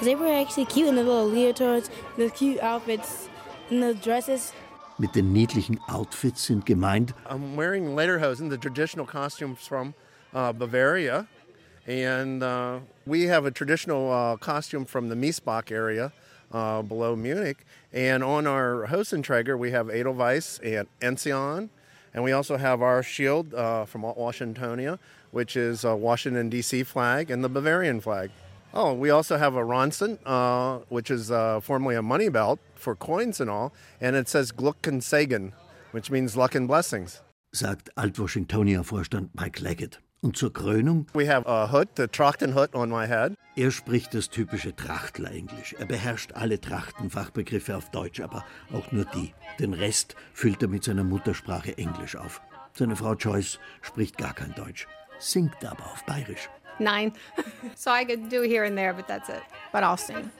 They were actually cute in the little leotards, the cute outfits, and the dresses. Mit den niedlichen Outfits sind gemeint I'm wearing lederhosen, the traditional costumes from uh, Bavaria, and uh, we have a traditional uh, costume from the Miesbach area uh, below Munich. And on our Hosenträger, we have Edelweiss and Enzian, and we also have our shield uh, from Washingtonia, which is a Washington D.C. flag and the Bavarian flag. Oh, we also have a Ronson, uh, which is uh, formerly a money belt for coins and all, and it says Gluck and Sagan, which means luck and blessings. sagt Alt-Washingtonier-Vorstand Mike Leggett. Und zur Krönung? We have a hood, the Trachten hood on my head. Er spricht das typische Trachtler-Englisch. Er beherrscht alle Trachtenfachbegriffe auf Deutsch, aber auch nur die. Den Rest füllt er mit seiner Muttersprache Englisch auf. Seine Frau Joyce spricht gar kein Deutsch, singt aber auf Bayerisch. Nine. (laughs) so I could do here and there, but that's it. But I'll sing.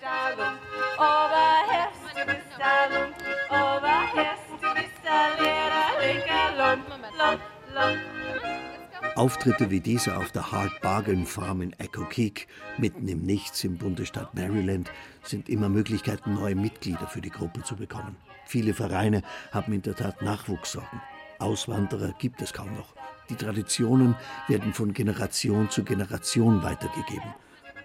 Auftritte wie dieser auf der Hard Bargain Farm in Echo Creek, mitten im Nichts im Bundesstaat Maryland, sind immer Möglichkeiten, neue Mitglieder für die Gruppe zu bekommen. Viele Vereine haben in der Tat Nachwuchssorgen. Auswanderer gibt es kaum noch. Die Traditionen werden von Generation zu Generation weitergegeben.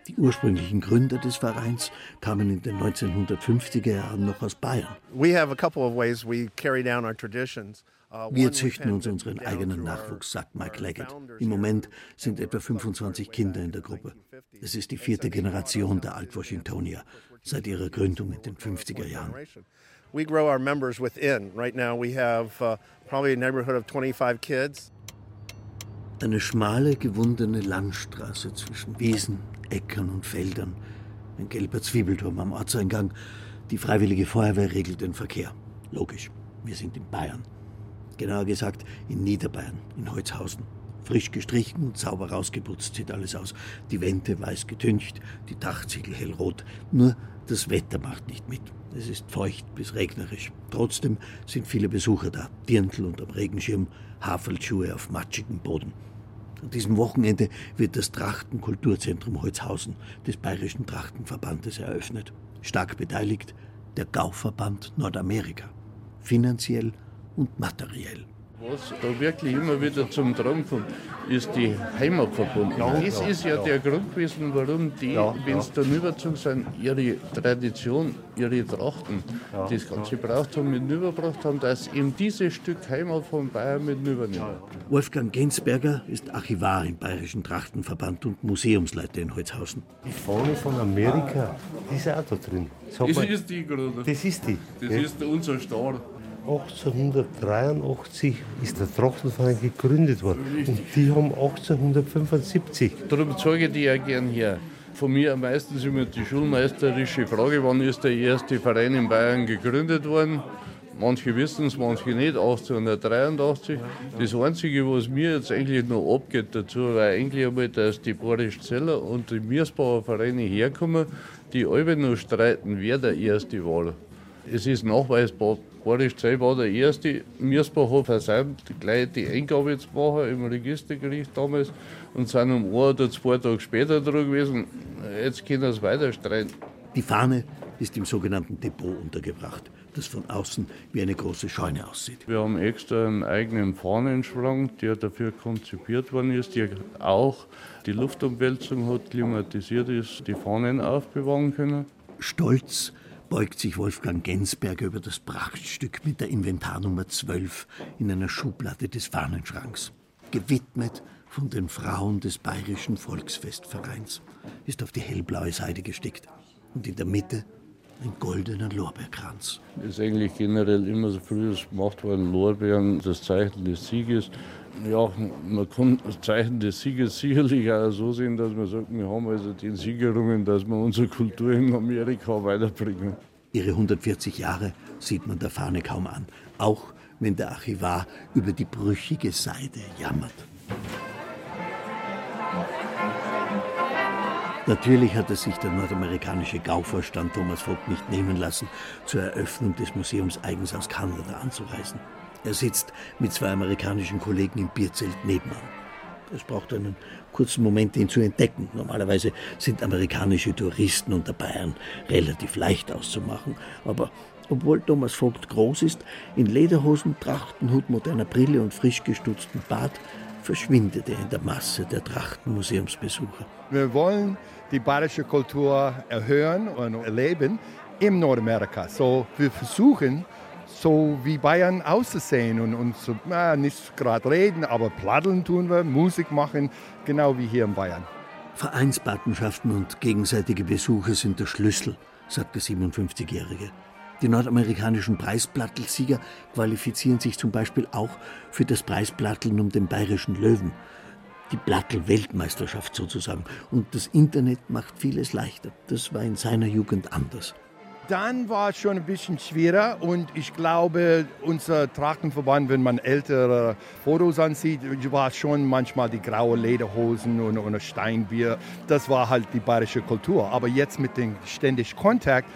Die ursprünglichen Gründer des Vereins kamen in den 1950er Jahren noch aus Bayern. We have a couple of ways we carry down our traditions. Uh, Wir züchten uns unseren eigenen Nachwuchs, sagt Mike Leggett. Im Moment sind etwa 25 Kinder in der Gruppe. Es ist die vierte Generation der Alt-Washingtonier seit ihrer Gründung in den 50er Jahren. We grow our members within. Right now we have uh, probably a neighborhood of 25 kids. Eine schmale, gewundene Landstraße zwischen Wiesen, Äckern und Feldern. Ein gelber Zwiebelturm am Ortseingang. Die Freiwillige Feuerwehr regelt den Verkehr. Logisch, wir sind in Bayern. Genauer gesagt in Niederbayern, in Holzhausen. Frisch gestrichen und sauber rausgeputzt sieht alles aus. Die Wände weiß getüncht, die Dachziegel hellrot. Nur das Wetter macht nicht mit. Es ist feucht bis regnerisch. Trotzdem sind viele Besucher da. Dirndl unterm Regenschirm, Haferlschuhe auf matschigem Boden. An diesem Wochenende wird das Trachtenkulturzentrum Holzhausen des Bayerischen Trachtenverbandes eröffnet. Stark beteiligt der Gauverband Nordamerika. Finanziell und materiell. Was da wirklich immer wieder zum Tragen kommt, ist die Heimatverbundenheit. das ist ja, der Grund gewesen, warum die, ja, wenn sie dann überzogen sind, ihre Tradition, ihre Trachten, das Ganze gebraucht haben, mit überbracht haben, dass eben dieses Stück Heimat von Bayern mit übernehmen. Wolfgang Gensberger ist Archivar im Bayerischen Trachtenverband und Museumsleiter in Holzhausen. Die Fahne von Amerika, die ist auch da drin. Das, das ist die gerade. Das ist die. Das ist unser Star. 1883 ist der Trachtenverein gegründet worden und die haben 1875. Darum zeige ich die ja gern her. Von mir am meisten immer die schulmeisterische Frage, wann ist der erste Verein in Bayern gegründet worden? Manche wissen es, manche nicht, 1883. Das Einzige, was mir jetzt eigentlich noch abgeht dazu, war eigentlich einmal, dass die Boris Zeller und die Miersbauer Vereine herkommen, die alle noch streiten, wer der Erste war. Es ist nachweisbar, Boris Zell war der erste. Mirsbach versäumt, gleich die Eingabe zu machen im Registergericht damals und sind um ein oder zwei Tage später dran gewesen. Jetzt können sie es weiter streiten. Die Fahne ist im sogenannten Depot untergebracht, das von außen wie eine große Scheune aussieht. Wir haben extra einen eigenen Fahnenschrank, der dafür konzipiert worden ist, der auch die Luftumwälzung hat, klimatisiert ist, die Fahnen aufbewahren können. Stolz beugt sich Wolfgang Gensberger über das Prachtstück mit der Inventarnummer 12 in einer Schublade des Fahnenschranks. Gewidmet von den Frauen des Bayerischen Volksfestvereins, ist auf die hellblaue Seite gestickt. Und in der Mitte ein goldener Lorbeerkranz. Das ist eigentlich generell immer so früher gemacht worden, Lorbeeren, das Zeichen des Sieges. Ja, man kann das Zeichen des Sieges sicherlich auch so sehen, dass man sagt, wir haben also den Siegerungen, dass wir unsere Kultur in Amerika weiterbringen. Ihre 140 Jahre sieht man der Fahne kaum an, auch wenn der Archivar über die brüchige Seide jammert. Natürlich hat es sich der nordamerikanische Gauvorstand Thomas Vogt nicht nehmen lassen, zur Eröffnung des Museums eigens aus Kanada anzureisen. Er sitzt mit zwei amerikanischen Kollegen im Bierzelt nebenan. Es braucht einen kurzen Moment, ihn zu entdecken. Normalerweise sind amerikanische Touristen unter Bayern relativ leicht auszumachen. Aber obwohl Thomas Vogt groß ist, in Lederhosen, Trachtenhut, moderner Brille und frisch gestutzten Bart, verschwindet er in der Masse der Trachtenmuseumsbesucher. Wir wollen die bayerische Kultur erhöhen und erleben in Nordamerika. So, wir versuchen, so wie Bayern auszusehen und, und so, na, nicht gerade reden, aber pladdeln tun wir, Musik machen, genau wie hier in Bayern. Vereinspatenschaften und gegenseitige Besuche sind der Schlüssel, sagt der 57-Jährige. Die nordamerikanischen Preisplattelsieger qualifizieren sich zum Beispiel auch für das Preisplatteln um den bayerischen Löwen. Die Plattel-Weltmeisterschaft sozusagen. Und das Internet macht vieles leichter. Das war in seiner Jugend anders. Dann war es schon ein bisschen schwerer und ich glaube, unser Trachtenverband, wenn man ältere Fotos ansieht, war schon manchmal die graue Lederhosen und, und Steinbier. Das war halt die bayerische Kultur. Aber jetzt mit dem ständigen Kontakt,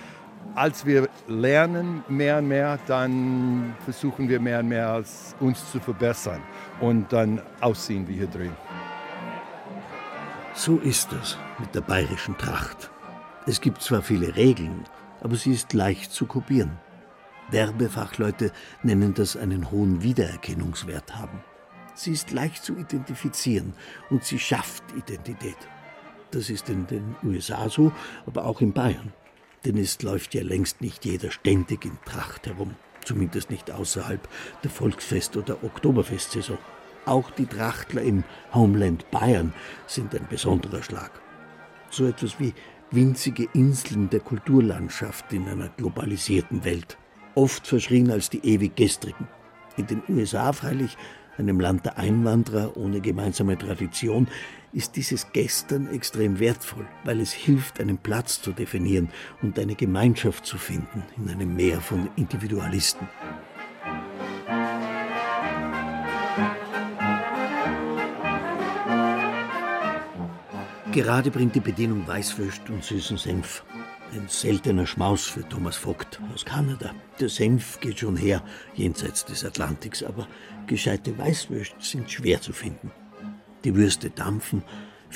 als wir lernen mehr und mehr, dann versuchen wir mehr und mehr uns zu verbessern und dann aussehen wie hier drin. So ist es mit der bayerischen Tracht. Es gibt zwar viele Regeln, aber sie ist leicht zu kopieren. Werbefachleute nennen das einen hohen Wiedererkennungswert haben. Sie ist leicht zu identifizieren und sie schafft Identität. Das ist in den USA so, aber auch in Bayern. Denn es läuft ja längst nicht jeder ständig in Tracht herum, zumindest nicht außerhalb der Volksfest- oder Oktoberfestsaison. Auch die Trachtler im Homeland Bayern sind ein besonderer Schlag. So etwas wie winzige Inseln der Kulturlandschaft in einer globalisierten Welt, oft verschrien als die ewig gestrigen. In den USA freilich, einem Land der Einwanderer ohne gemeinsame Tradition, ist dieses Gestern extrem wertvoll, weil es hilft, einen Platz zu definieren und eine Gemeinschaft zu finden in einem Meer von Individualisten. Gerade bringt die Bedienung Weißwürst und süßen Senf. Ein seltener Schmaus für Thomas Vogt aus Kanada. Der Senf geht schon her, jenseits des Atlantiks, aber gescheite Weißwürst sind schwer zu finden. Die Würste dampfen.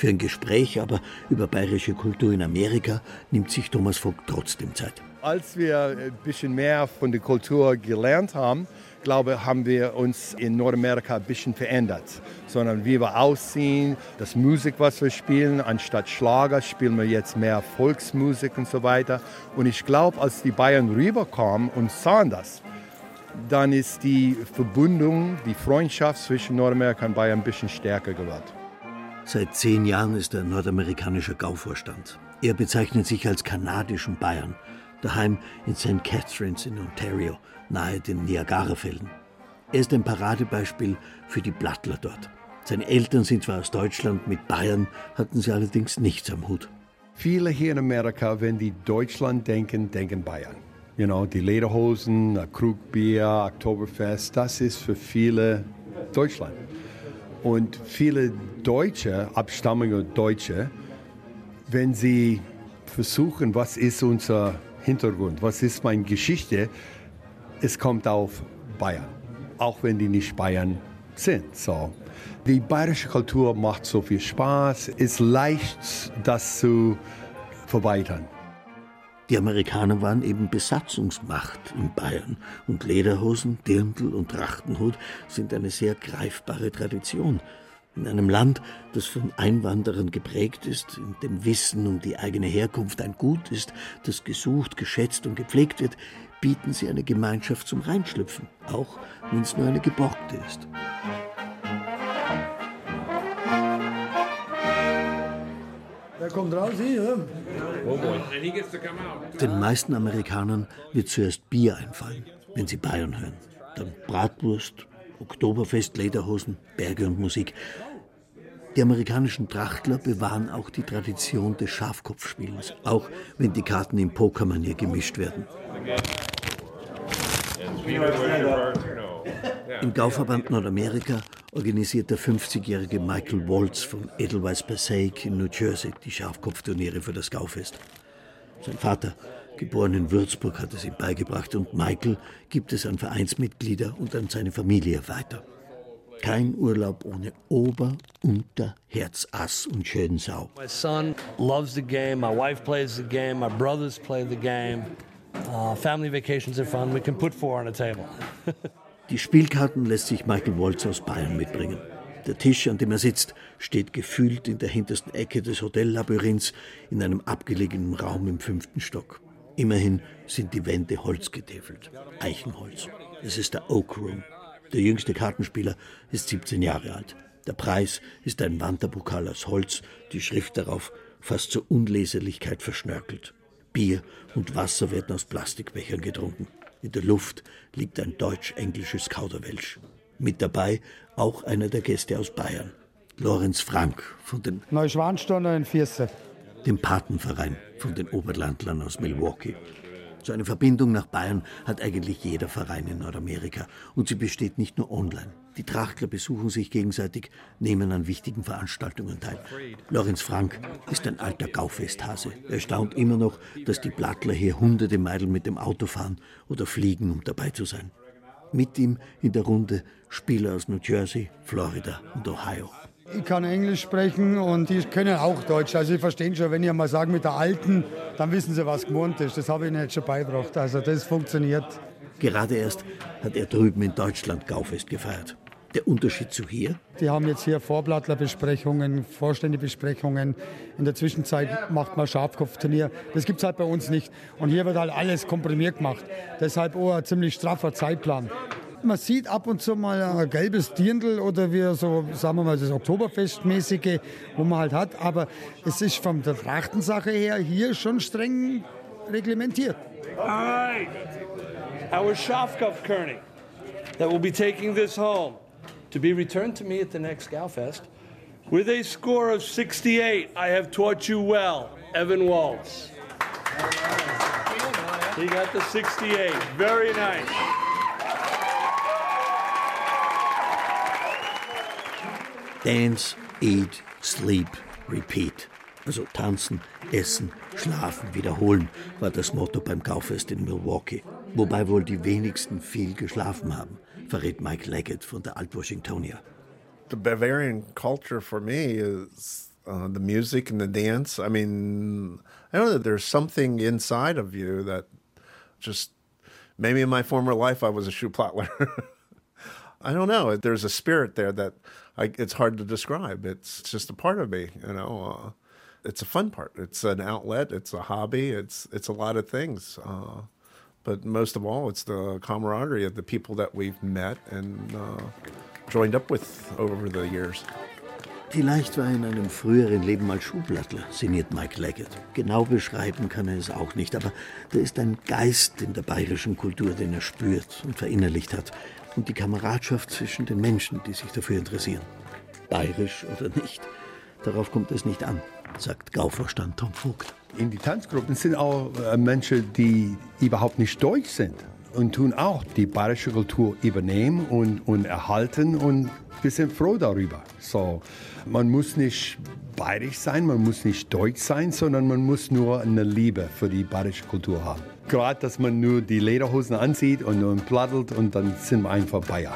Für ein Gespräch aber über bayerische Kultur in Amerika nimmt sich Thomas Vogt trotzdem Zeit. Als wir ein bisschen mehr von der Kultur gelernt haben, glaube, haben wir uns in Nordamerika ein bisschen verändert. Sondern wie wir aussehen, das Musik, was wir spielen, anstatt Schlager spielen wir jetzt mehr Volksmusik und so weiter. Und ich glaube, als die Bayern rüberkamen und sahen das, dann ist die Verbindung, die Freundschaft zwischen Nordamerika und Bayern ein bisschen stärker geworden. Seit zehn Jahren ist er nordamerikanischer Gauvorstand. Er bezeichnet sich als kanadischen Bayern, daheim in St. Catharines in Ontario nahe den Niagarafällen. Er ist ein Paradebeispiel für die Blattler dort. Seine Eltern sind zwar aus Deutschland, mit Bayern hatten sie allerdings nichts am Hut. Viele hier in Amerika, wenn die Deutschland denken, denken Bayern. You know, die Lederhosen, Krugbier, Oktoberfest, das ist für viele Deutschland. Und viele Deutsche, abstammige Deutsche, wenn sie versuchen, was ist unser Hintergrund, was ist meine Geschichte, es kommt auf Bayern, auch wenn die nicht Bayern sind. So. Die bayerische Kultur macht so viel Spaß, es ist leicht, das zu verbreitern. Die Amerikaner waren eben Besatzungsmacht in Bayern und Lederhosen, Dirndl und Trachtenhut sind eine sehr greifbare Tradition. In einem Land, das von Einwanderern geprägt ist, in dem Wissen um die eigene Herkunft ein Gut ist, das gesucht, geschätzt und gepflegt wird, bieten sie eine Gemeinschaft zum Reinschlüpfen, auch wenn es nur eine geborgte ist. Kommt raus hier? Den meisten Amerikanern wird zuerst Bier einfallen, wenn sie Bayern hören. Dann Bratwurst, Oktoberfest, Lederhosen, Berge und Musik. Die amerikanischen Trachtler bewahren auch die Tradition des Schafkopfspielens, auch wenn die Karten in Pokermanier gemischt werden. Im Gauverband Nordamerika organisiert der 50-jährige Michael Waltz von Edelweiss Passaic in New Jersey die Schafkopfturniere für das Gaufest. Sein Vater, geboren in Würzburg, hat es ihm beigebracht und Michael gibt es an Vereinsmitglieder und an seine Familie weiter. Kein Urlaub ohne Ober-, Unter-, Herzass und Schönsau. My son loves the game, my wife plays the game, my brothers play the game. Uh, family vacations are fun. We can put four on a table. (laughs) Die Spielkarten lässt sich Michael Wolz aus Bayern mitbringen. Der Tisch, an dem er sitzt, steht gefühlt in der hintersten Ecke des Hotellabyrinths in einem abgelegenen Raum im fünften Stock. Immerhin sind die Wände holzgetäfelt. Eichenholz. Es ist der Oak Room. Der jüngste Kartenspieler ist 17 Jahre alt. Der Preis ist ein Wanderpokal aus Holz, die Schrift darauf fast zur Unleserlichkeit verschnörkelt. Bier und Wasser werden aus Plastikbechern getrunken. In der Luft liegt ein deutsch-englisches Kauderwelsch. Mit dabei auch einer der Gäste aus Bayern, Lorenz Frank von den Neuschwansteiner in Vierse. dem Patenverein von den Oberlandlern aus Milwaukee. So eine Verbindung nach Bayern hat eigentlich jeder Verein in Nordamerika. Und sie besteht nicht nur online. Die Trachtler besuchen sich gegenseitig, nehmen an wichtigen Veranstaltungen teil. Lorenz Frank ist ein alter Gaufesthase. Er staunt immer noch, dass die Blattler hier hunderte Meilen mit dem Auto fahren oder fliegen, um dabei zu sein. Mit ihm in der Runde Spieler aus New Jersey, Florida und Ohio. Ich kann Englisch sprechen und die können auch Deutsch. Also ich verstehe schon, wenn ich mal sage mit der Alten, dann wissen sie, was gemeint ist. Das habe ich ihnen jetzt schon beigebracht. Also das funktioniert. Gerade erst hat er drüben in Deutschland Gaufest gefeiert. Der Unterschied zu hier? Die haben jetzt hier Vorblattlerbesprechungen, Vorständebesprechungen. In der Zwischenzeit macht man Schafkopfturnier. Das gibt es halt bei uns nicht. Und hier wird halt alles komprimiert gemacht. Deshalb auch ein ziemlich straffer Zeitplan. Man sieht ab und zu mal ein gelbes Dirndl oder wie so, sagen wir mal, das Oktoberfestmäßige, wo man halt hat. Aber es ist von der Trachtensache her hier schon streng reglementiert. All right. Our Schafkopfkönig that will be taking this home to be returned to me at the next Galfest with a score of 68. I have taught you well, Evan Waltz. He got the 68. Very nice. Dance, eat, sleep, repeat. Also tanzen, essen, schlafen, wiederholen war das Motto beim Gaufest in Milwaukee. Wobei wohl die wenigsten viel geschlafen haben, verrät Mike Leggett von der Alt-Washingtonia. The Bavarian culture for me is uh, the music and the dance. I mean, I know that there's something inside of you that just maybe in my former life I was a shoe plattler. (laughs) I don't know. There's a spirit there that I, it's hard to describe. It's just a part of me, you know. Uh, it's a fun part. It's an outlet. It's a hobby. It's it's a lot of things. Uh, but most of all, it's the camaraderie of the people that we've met and uh, joined up with over the years. Vielleicht war er in einem früheren Leben mal Schuhplattler, sinniert Mike Leggett. Genau beschreiben kann er es auch nicht, aber da ist ein Geist in der bayerischen Kultur, den er spürt und verinnerlicht hat. Und die Kameradschaft zwischen den Menschen, die sich dafür interessieren. Bayerisch oder nicht, darauf kommt es nicht an, sagt Gauvorstand Tom Vogt. In die Tanzgruppen sind auch äh, Menschen, die überhaupt nicht deutsch sind und tun auch die bayerische Kultur übernehmen und, und erhalten und wir sind froh darüber. So, man muss nicht bayerisch sein, man muss nicht deutsch sein, sondern man muss nur eine Liebe für die bayerische Kultur haben. Gerade, dass man nur die Lederhosen anzieht und nur plattelt und dann sind wir einfach Bayer.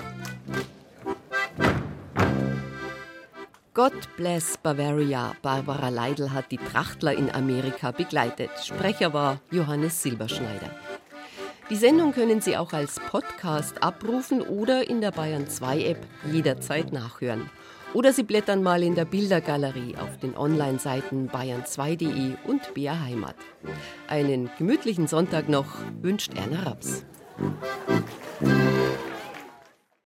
God bless Bavaria. Barbara Leidl hat die Trachtler in Amerika begleitet. Sprecher war Johannes Silberschneider. Die Sendung können Sie auch als Podcast abrufen oder in der Bayern 2 App jederzeit nachhören. Oder Sie blättern mal in der Bildergalerie auf den Online-Seiten bayern2.de und BR Heimat. Einen gemütlichen Sonntag noch wünscht Erna Raps.